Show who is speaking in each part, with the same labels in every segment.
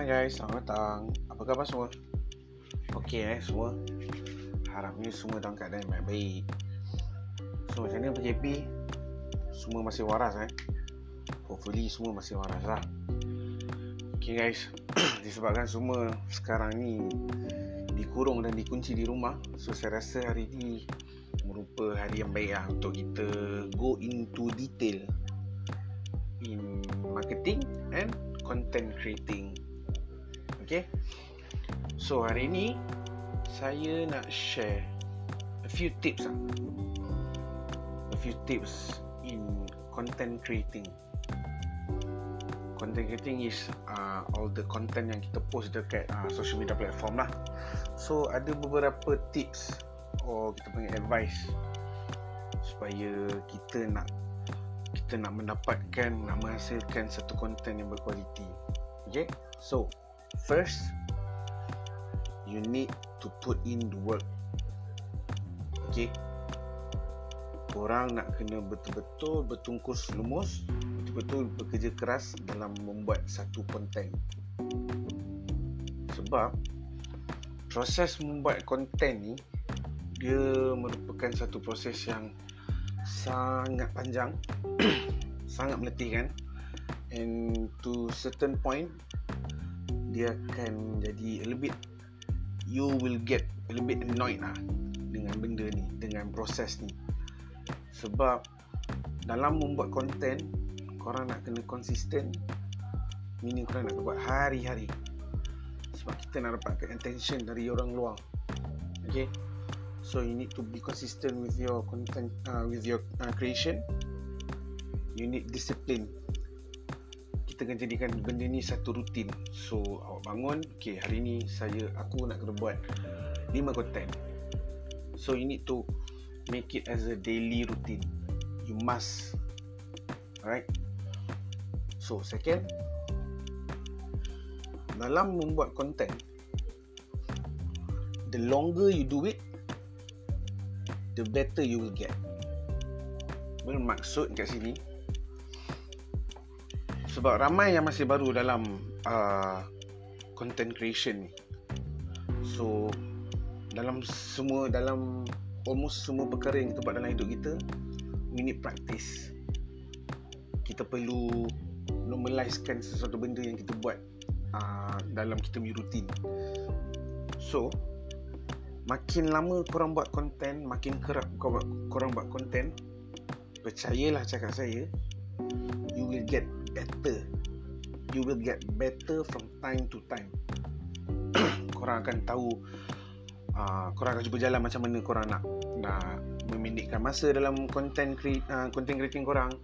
Speaker 1: Hai guys, selamat datang. Apa khabar semua? Okey eh semua. Harapnya semua dalam keadaan yang baik-baik. So macam mana PKP? Semua masih waras eh. Hopefully semua masih waras lah. Okay guys, disebabkan semua sekarang ni dikurung dan dikunci di rumah. So saya rasa hari ni merupa hari yang baik lah untuk kita go into detail in marketing and content creating. Okay. So hari ni saya nak share a few tips lah. A few tips in content creating. Content creating is uh, all the content yang kita post dekat uh, social media platform lah. So ada beberapa tips or kita panggil advice supaya kita nak kita nak mendapatkan nak menghasilkan satu konten yang berkualiti. Okay? So, first you need to put in the work. Okay? Korang nak kena betul-betul bertungkus lumus, betul-betul bekerja keras dalam membuat satu konten. Sebab proses membuat konten ni dia merupakan satu proses yang sangat panjang sangat meletihkan and to certain point dia akan jadi a little bit you will get a little bit annoyed lah dengan benda ni dengan proses ni. Sebab dalam membuat konten korang nak kena konsisten meaning korang nak buat hari-hari. Sebab kita nak dapatkan attention dari orang luar. Okay? So you need to be consistent with your content uh, with your uh, creation. You need discipline kita jadikan benda ni satu rutin. So awak bangun okay hari ni saya aku nak kena buat 5 content. So you need to make it as a daily routine. You must. Alright? So second dalam membuat content the longer you do it the better you will get. Bermaksud kat sini sebab ramai yang masih baru dalam uh, content creation ni. So dalam semua dalam almost semua perkara yang kita buat dalam hidup kita we need practice. Kita perlu normalizekan sesuatu benda yang kita buat uh, dalam kita punya rutin. So makin lama korang buat konten makin kerap korang, buat konten percayalah cakap saya you will get better. You will get better from time to time. Korang akan tahu uh, korang akan cuba jalan macam mana korang nak nak memindikkan masa dalam content create uh, content creating korang.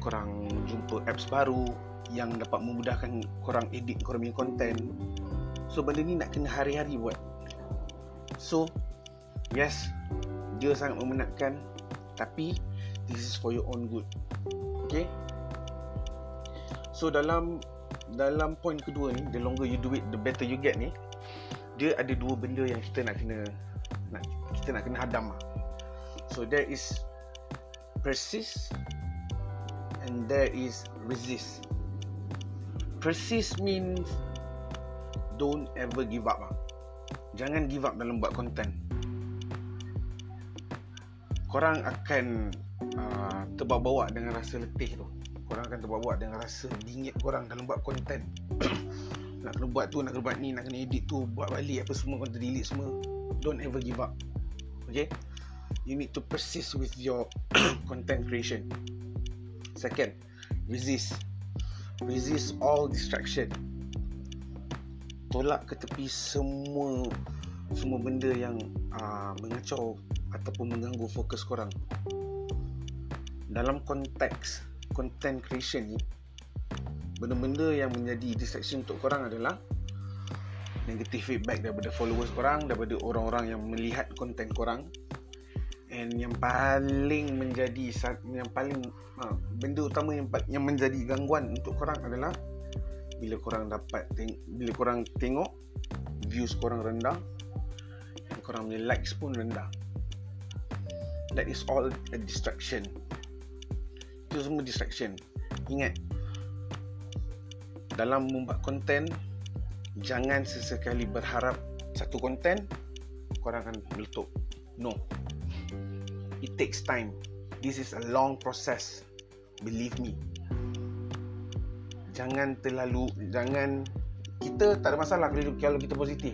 Speaker 1: Korang jumpa apps baru yang dapat memudahkan korang edit korang punya content. So benda ni nak kena hari-hari buat. So Yes Dia sangat memenatkan Tapi This is for your own good. Okay So dalam Dalam point kedua ni The longer you do it The better you get ni Dia ada dua benda yang kita nak kena nak, Kita nak kena hadam. Lah So there is Persist And there is Resist. Persist means Don't ever give up. Lah jangan give up dalam buat konten korang akan uh, terbawa-bawa dengan rasa letih tu korang akan terbawa-bawa dengan rasa bingit korang. Dalam buat konten nak kena buat tu, nak kena buat ni, nak kena edit tu buat balik apa semua, kena delete semua don't ever give up. Okay? You need to persist with your content creation. Second resist. Resist all distraction. Tolak ke tepi semua semua benda yang uh, mengacau ataupun mengganggu fokus korang. Dalam konteks content creation ni benda-benda yang menjadi distraction untuk korang adalah negative feedback daripada followers korang daripada orang-orang yang melihat konten korang. And yang paling menjadi yang paling uh, benda utama yang yang menjadi gangguan untuk korang adalah bila korang dapat teng- bila korang tengok views korang rendah korang punya likes pun rendah. That is all a distraction itu semua distraction ingat dalam membuat content Jangan sesekali berharap satu konten korang akan meletup. No. It takes time. This is a long process. Believe me. Jangan terlalu jangan kita tak ada masalah kalau kita positif.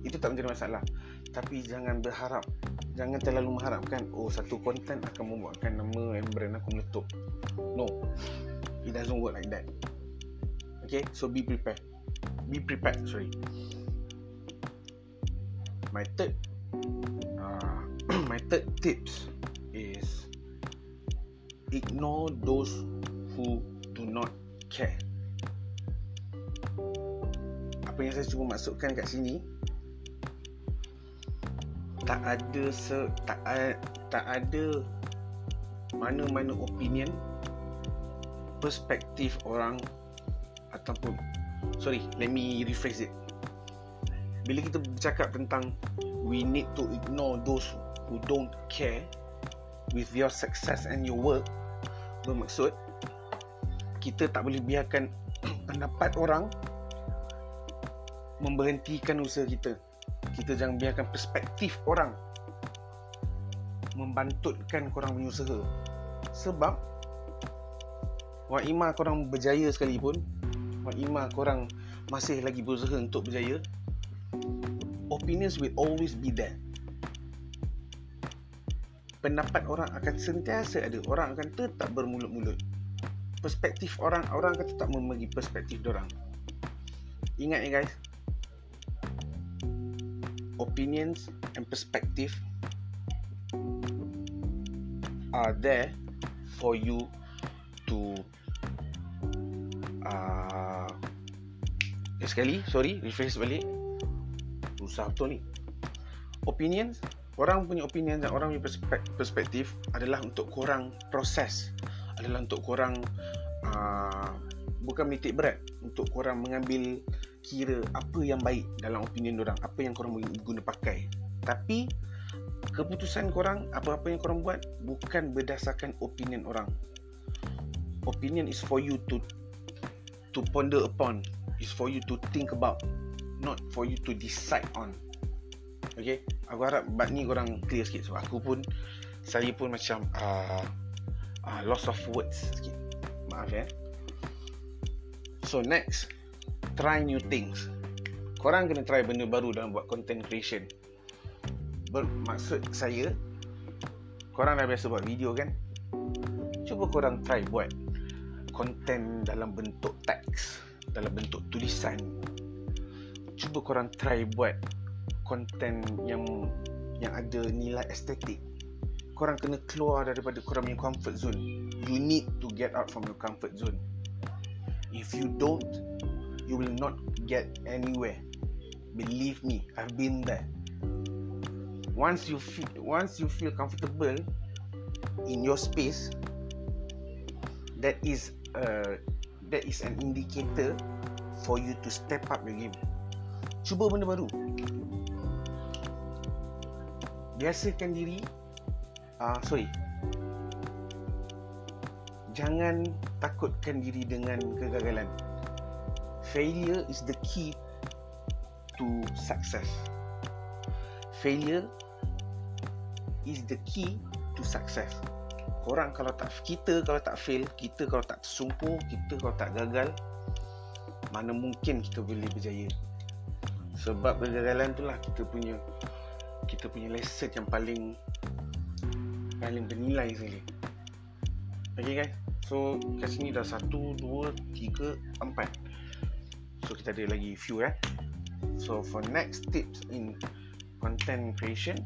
Speaker 1: Itu tak menjadi masalah. Tapi jangan berharap jangan terlalu mengharapkan oh satu konten akan membuatkan nama and brand aku meletup. No. It doesn't work like that. Okay, so be prepared. Be prepared, sorry. My third uh, my third tips is ignore those who do not care. Apa yang saya cuba masukkan kat sini tak ada se, tak tak ada mana-mana opinion perspektif orang ataupun sorry let me rephrase it. Bila kita bercakap tentang we need to ignore those who don't care with your success and your work bermaksud kita tak boleh biarkan pendapat orang memberhentikan usaha kita kita jangan biarkan perspektif orang membantutkan korang punya usaha. Sebab Wak Ima korang berjaya sekalipun Wak Ima korang masih lagi berusaha untuk berjaya opinions will always be there. Pendapat orang akan sentiasa ada. Orang akan tetap bermulut-mulut. Perspektif orang orang akan tetap membagi perspektif orang ingat ya guys opinions and perspective are there for you to uh, sekali sorry rephrase balik. Susah betul ni. Opinions orang punya opinion dan orang punya perspektif adalah untuk korang proses. Adalah untuk korang uh, bukan menitik berat untuk korang mengambil kira apa yang baik dalam opinion orang apa yang korang guna pakai. Tapi keputusan korang apa-apa yang korang buat bukan berdasarkan opinion orang. Opinion is for you to to ponder upon. Is for you to think about not for you to decide on. Okay? Aku harap bab ni korang clear sikit. Sebab aku pun Saya pun macam uh, uh, Loss of words sikit. Maaf ya So next Try new things. Korang kena try benda baru dalam buat content creation. Bermaksud saya Korang dah biasa buat video kan? Cuba korang try buat Content dalam bentuk teks Dalam bentuk tulisan. Cuba korang try buat konten yang yang ada nilai estetik. Korang kena keluar daripada korang punya comfort zone. You need to get out from your comfort zone. If you don't you will not get anywhere. Believe me i've been there. Once you feel once you feel comfortable in your space that is uh, that is an indicator for you to step up your game. Cuba benda baru. Biasakan diri uh, sorry. Jangan takutkan diri dengan kegagalan failure is the key to success. Failure is the key to success. Korang kalau tak kita kalau tak fail kita kalau tak tersungkur kita kalau tak gagal mana mungkin kita boleh berjaya? Sebab kegagalan itulah kita punya kita punya lesson yang paling paling bernilai sekali. Okay guys. So kat sini dah 1, 2, 3, 4 So kita ada lagi few eh. So for next tips in content creation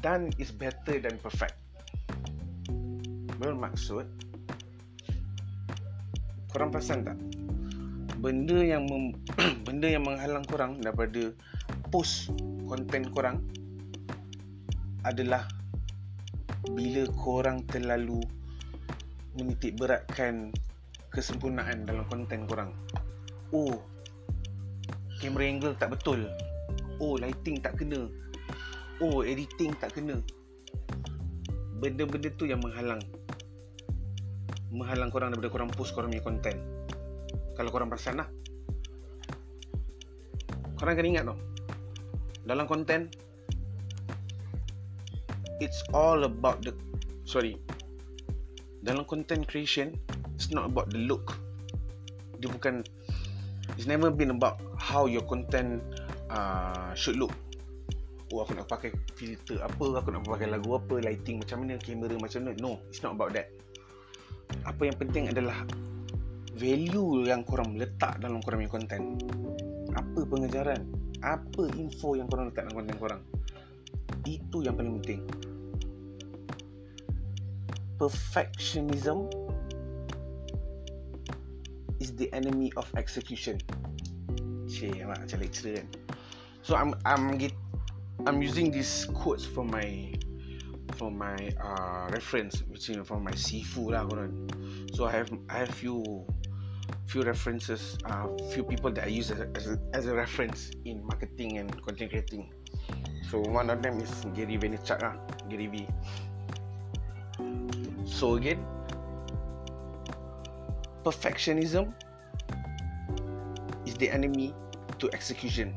Speaker 1: Done is better than perfect. Bermaksud Korang perasan tak? Benda yang mem, benda yang menghalang korang daripada post konten korang adalah bila korang terlalu menitik beratkan kesempurnaan dalam konten korang. Oh, camera angle tak betul. Oh, lighting tak kena. Oh, editing tak kena. Benda-benda tu yang menghalang menghalang korang daripada korang post korang punya konten Kalau korang perasan lah Korang kena ingat tau Dalam konten It's all about the Sorry Dalam content creation It's not about the look. Dia bukan It's never been about How your content uh, Should look. Oh aku nak pakai filter apa Aku nak pakai lagu apa Lighting macam mana Kamera macam mana. No It's not about that. Apa yang penting adalah value yang korang letak dalam korang punya konten apa pengejaran? Apa info yang korang letak dalam konten korang? Itu yang paling penting. Perfectionism the enemy of execution so I'm I'm get, I'm using these quotes from my from my uh, reference which from my seafood. so I have I have few few references, uh, few people that I use as a, as, a, as a reference in marketing and content creating. So one of them is Gary Vaynerchuk Gary V. So again, perfectionism is the enemy to execution.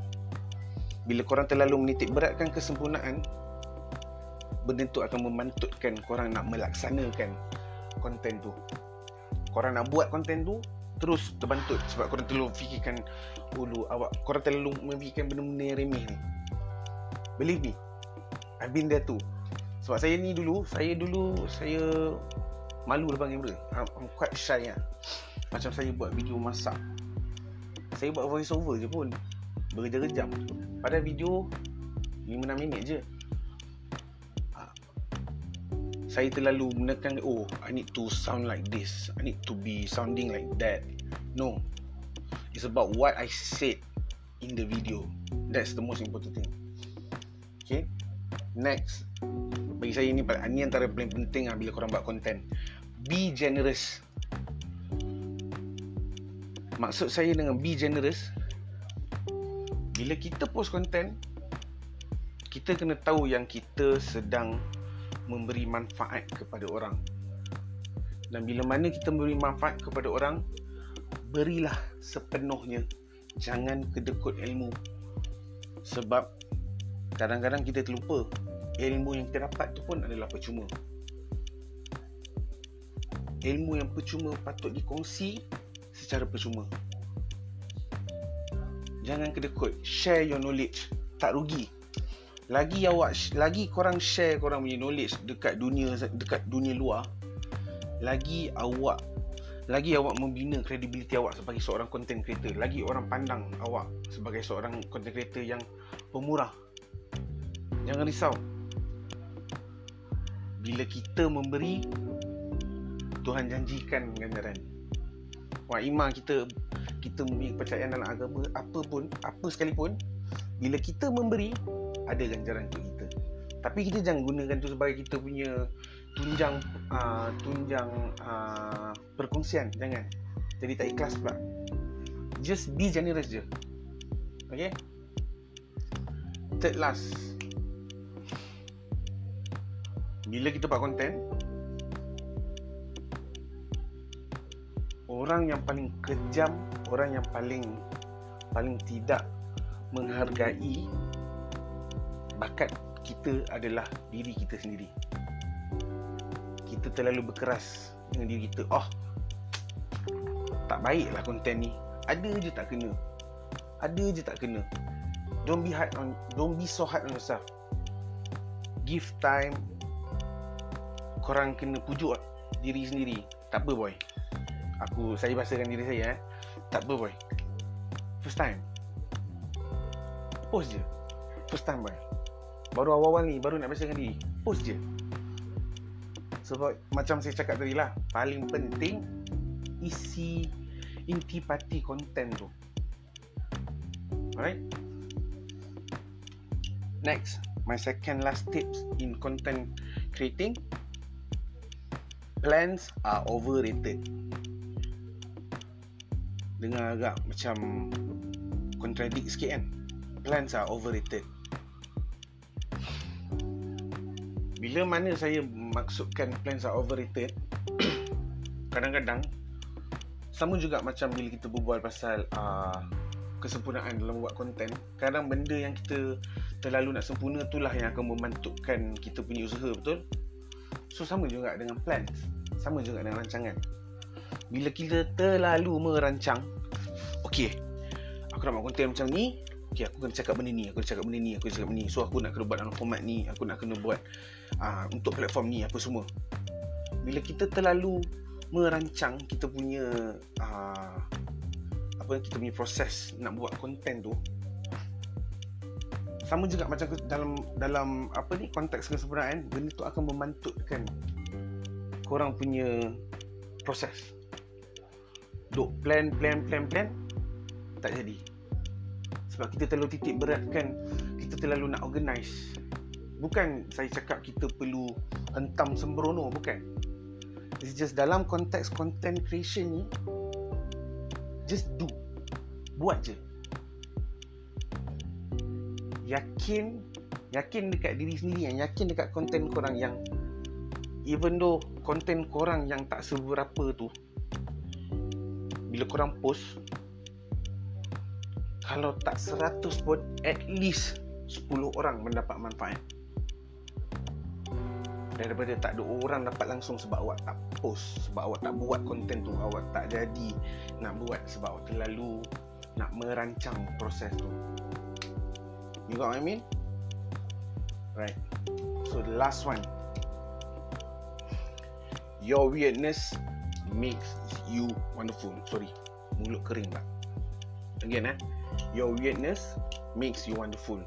Speaker 1: Bila korang terlalu menitik beratkan kesempurnaan, benda tu akan memantutkan korang nak melaksanakan konten tu. Korang nak buat konten tu, terus terbantut sebab korang terlalu fikirkan dulu awak korang terlalu memikirkan benda-benda yang remeh ni believe me I've been there too sebab saya ni dulu saya dulu saya malu depan kamera I'm, I'm quite shy lah macam saya buat video masak. Saya buat voice over je pun. Berjam-jam. Pada video 5-6 minit je. Saya terlalu menekan oh I need to sound like this. I need to be sounding like that. No. It's about what I said in the video. That's the most important thing. Okay. Next. Bagi saya ni ini antara paling penting lah bila korang buat content be generous maksud saya dengan be generous bila kita post content kita kena tahu yang kita sedang memberi manfaat kepada orang. Dan bila mana kita memberi manfaat kepada orang, berilah sepenuhnya. Jangan kedekut ilmu. Sebab kadang-kadang kita terlupa ilmu yang kita dapat tu pun adalah percuma. Ilmu yang percuma patut dikongsi secara percuma. Jangan kedekut. Share your knowledge. Tak rugi lagi awak lagi korang share korang punya knowledge dekat dunia dekat dunia luar lagi awak lagi awak membina kredibiliti awak sebagai seorang content creator lagi orang pandang awak sebagai seorang content creator yang pemurah jangan risau bila kita memberi Tuhan janjikan ganjaran wah iman kita kita mempunyai kepercayaan dalam agama apa pun apa sekalipun bila kita memberi ada ganjaran untuk kita. Tapi kita jangan gunakan tu sebagai kita punya tunjang uh, tunjang uh, perkongsian. Jangan. Jadi tak ikhlas pula. Just be generous je. Okay? Third last. Bila kita buat konten orang yang paling kejam orang yang paling paling tidak menghargai bakat kita adalah diri kita sendiri. Kita terlalu berkeras dengan diri kita. Oh, tak baiklah konten ni. Ada je tak kena. Ada je tak kena. Don't be hard on, don't be so hard on yourself. Give time. Korang kena pujuk diri sendiri. Tak apa boy. Aku saya bahasakan diri saya eh. Tak apa boy. First time. Post je. First time boy baru awal-awal ni baru nak biasakan diri post je sebab macam saya cakap tadi lah paling penting isi intipati konten tu alright next my second last tips in content creating plans are overrated dengar agak macam contradict sikit kan? Plans are overrated. Bila mana saya maksudkan plans are overrated kadang-kadang sama juga macam bila kita berbual pasal uh, kesempurnaan dalam buat konten kadang benda yang kita terlalu nak sempurna itulah yang akan memantutkan kita punya usaha betul? So sama juga dengan plan sama juga dengan rancangan bila kita terlalu merancang okey aku nak buat konten macam ni okey aku kena cakap benda ni aku kena cakap benda ni aku kena cakap benda ni. So aku nak kena buat dalam format ni aku nak kena buat uh, untuk platform ni apa semua. Bila kita terlalu merancang kita punya uh, apa kita punya proses nak buat konten tu sama juga macam dalam dalam apa ni konteks kesempurnaan benda tu akan memantutkan korang punya proses duk plan plan plan plan. Tak jadi. Sebab kita terlalu titik beratkan kita terlalu nak organize bukan saya cakap kita perlu hentam sembrono bukan. It's just dalam konteks content creation ni Just do. Buat je. Yakin Yakin dekat diri sendiri yang Yakin dekat konten korang yang Even though Konten korang yang tak seberapa tu Bila korang post Kalau tak 100 pun At least 10 orang mendapat manfaat. Daripada tak ada orang dapat langsung sebab awak tak post sebab awak tak buat konten tu awak tak jadi nak buat sebab awak terlalu nak merancang proses tu. You got what I mean? Right. So the last one. Your weirdness makes you wonderful. Sorry mulut kering tak again eh? Your weirdness makes you wonderful.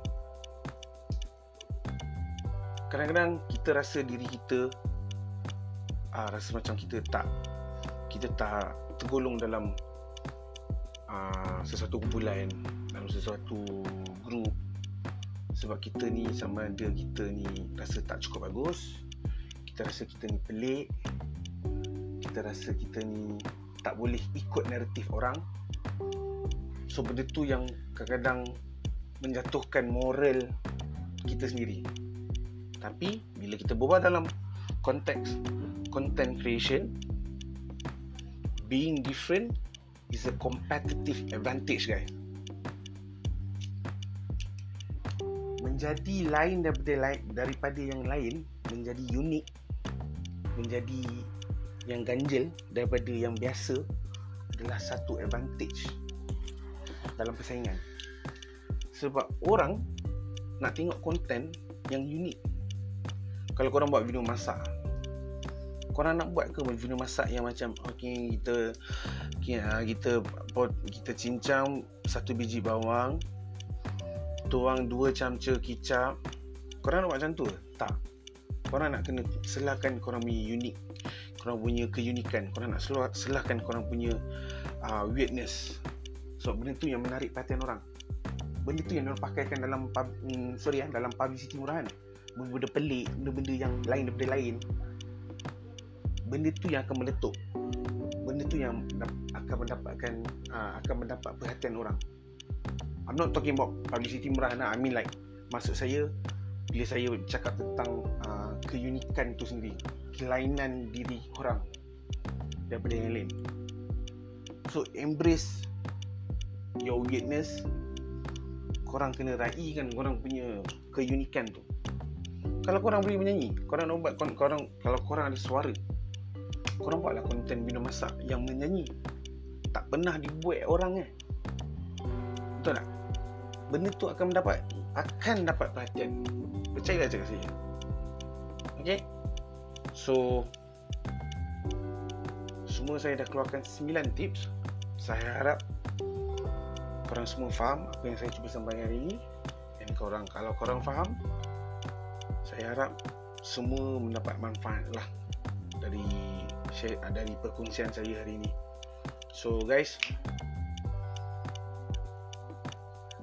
Speaker 1: Kadang-kadang kita rasa diri kita uh, rasa macam kita tak kita tak tergolong dalam uh, sesuatu kumpulan dalam sesuatu grup sebab kita ni sama ada kita ni rasa tak cukup bagus. Kita rasa kita ni pelik kita rasa kita ni tak boleh ikut naratif orang. So benda tu yang kadang-kadang menjatuhkan moral kita sendiri. Tapi bila kita berbual dalam konteks content creation being different is a competitive advantage guys. Menjadi lain daripada lain daripada yang lain menjadi unik menjadi yang ganjil daripada yang biasa adalah satu advantage dalam persaingan. Sebab orang nak tengok konten yang unik kalau korang buat video masak korang nak buat ke video masak yang macam okey kita okay, ah, kita kita cincang satu biji bawang tuang dua camca kicap korang nak buat macam tu? Tak. Korang nak kena selahkan korang punya unik korang punya keunikan korang nak selahkan korang punya uh, weirdness. So benda tu yang menarik perhatian orang. Benda tu yang diorang pakaikan dalam pub, mm, sorry ya, dalam publicity murahan benda-benda pelik, benda-benda yang lain daripada lain. Benda tu yang akan meletup. Benda tu yang akan mendapatkan uh, akan mendapat perhatian orang. I'm not talking about publicity murah nah. I mean like maksud saya bila saya cakap tentang uh, keunikan tu sendiri kelainan diri korang daripada yang lain. So embrace your weirdness korang kena raikan korang punya keunikan tu. Kalau korang boleh menyanyi korang nak buat korang, kalau korang ada suara korang buatlah konten minum masak yang menyanyi. Tak pernah dibuat orang eh. Betul tak? Benda tu akan mendapat akan dapat perhatian. Percayalah cakap saya Okay so semua saya dah keluarkan 9 tips saya harap korang semua faham apa yang saya cuba sampaikan hari ini dan korang kalau korang faham saya harap semua mendapat manfaat lah dari share, dari perkongsian saya hari ini. So guys,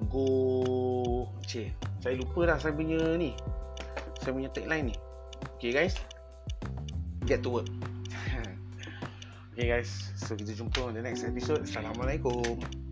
Speaker 1: go cik, saya lupa dah saya punya ni. Saya punya tagline ni. Okay guys, get to work. okay guys, so kita jumpa on the next episode. Assalamualaikum.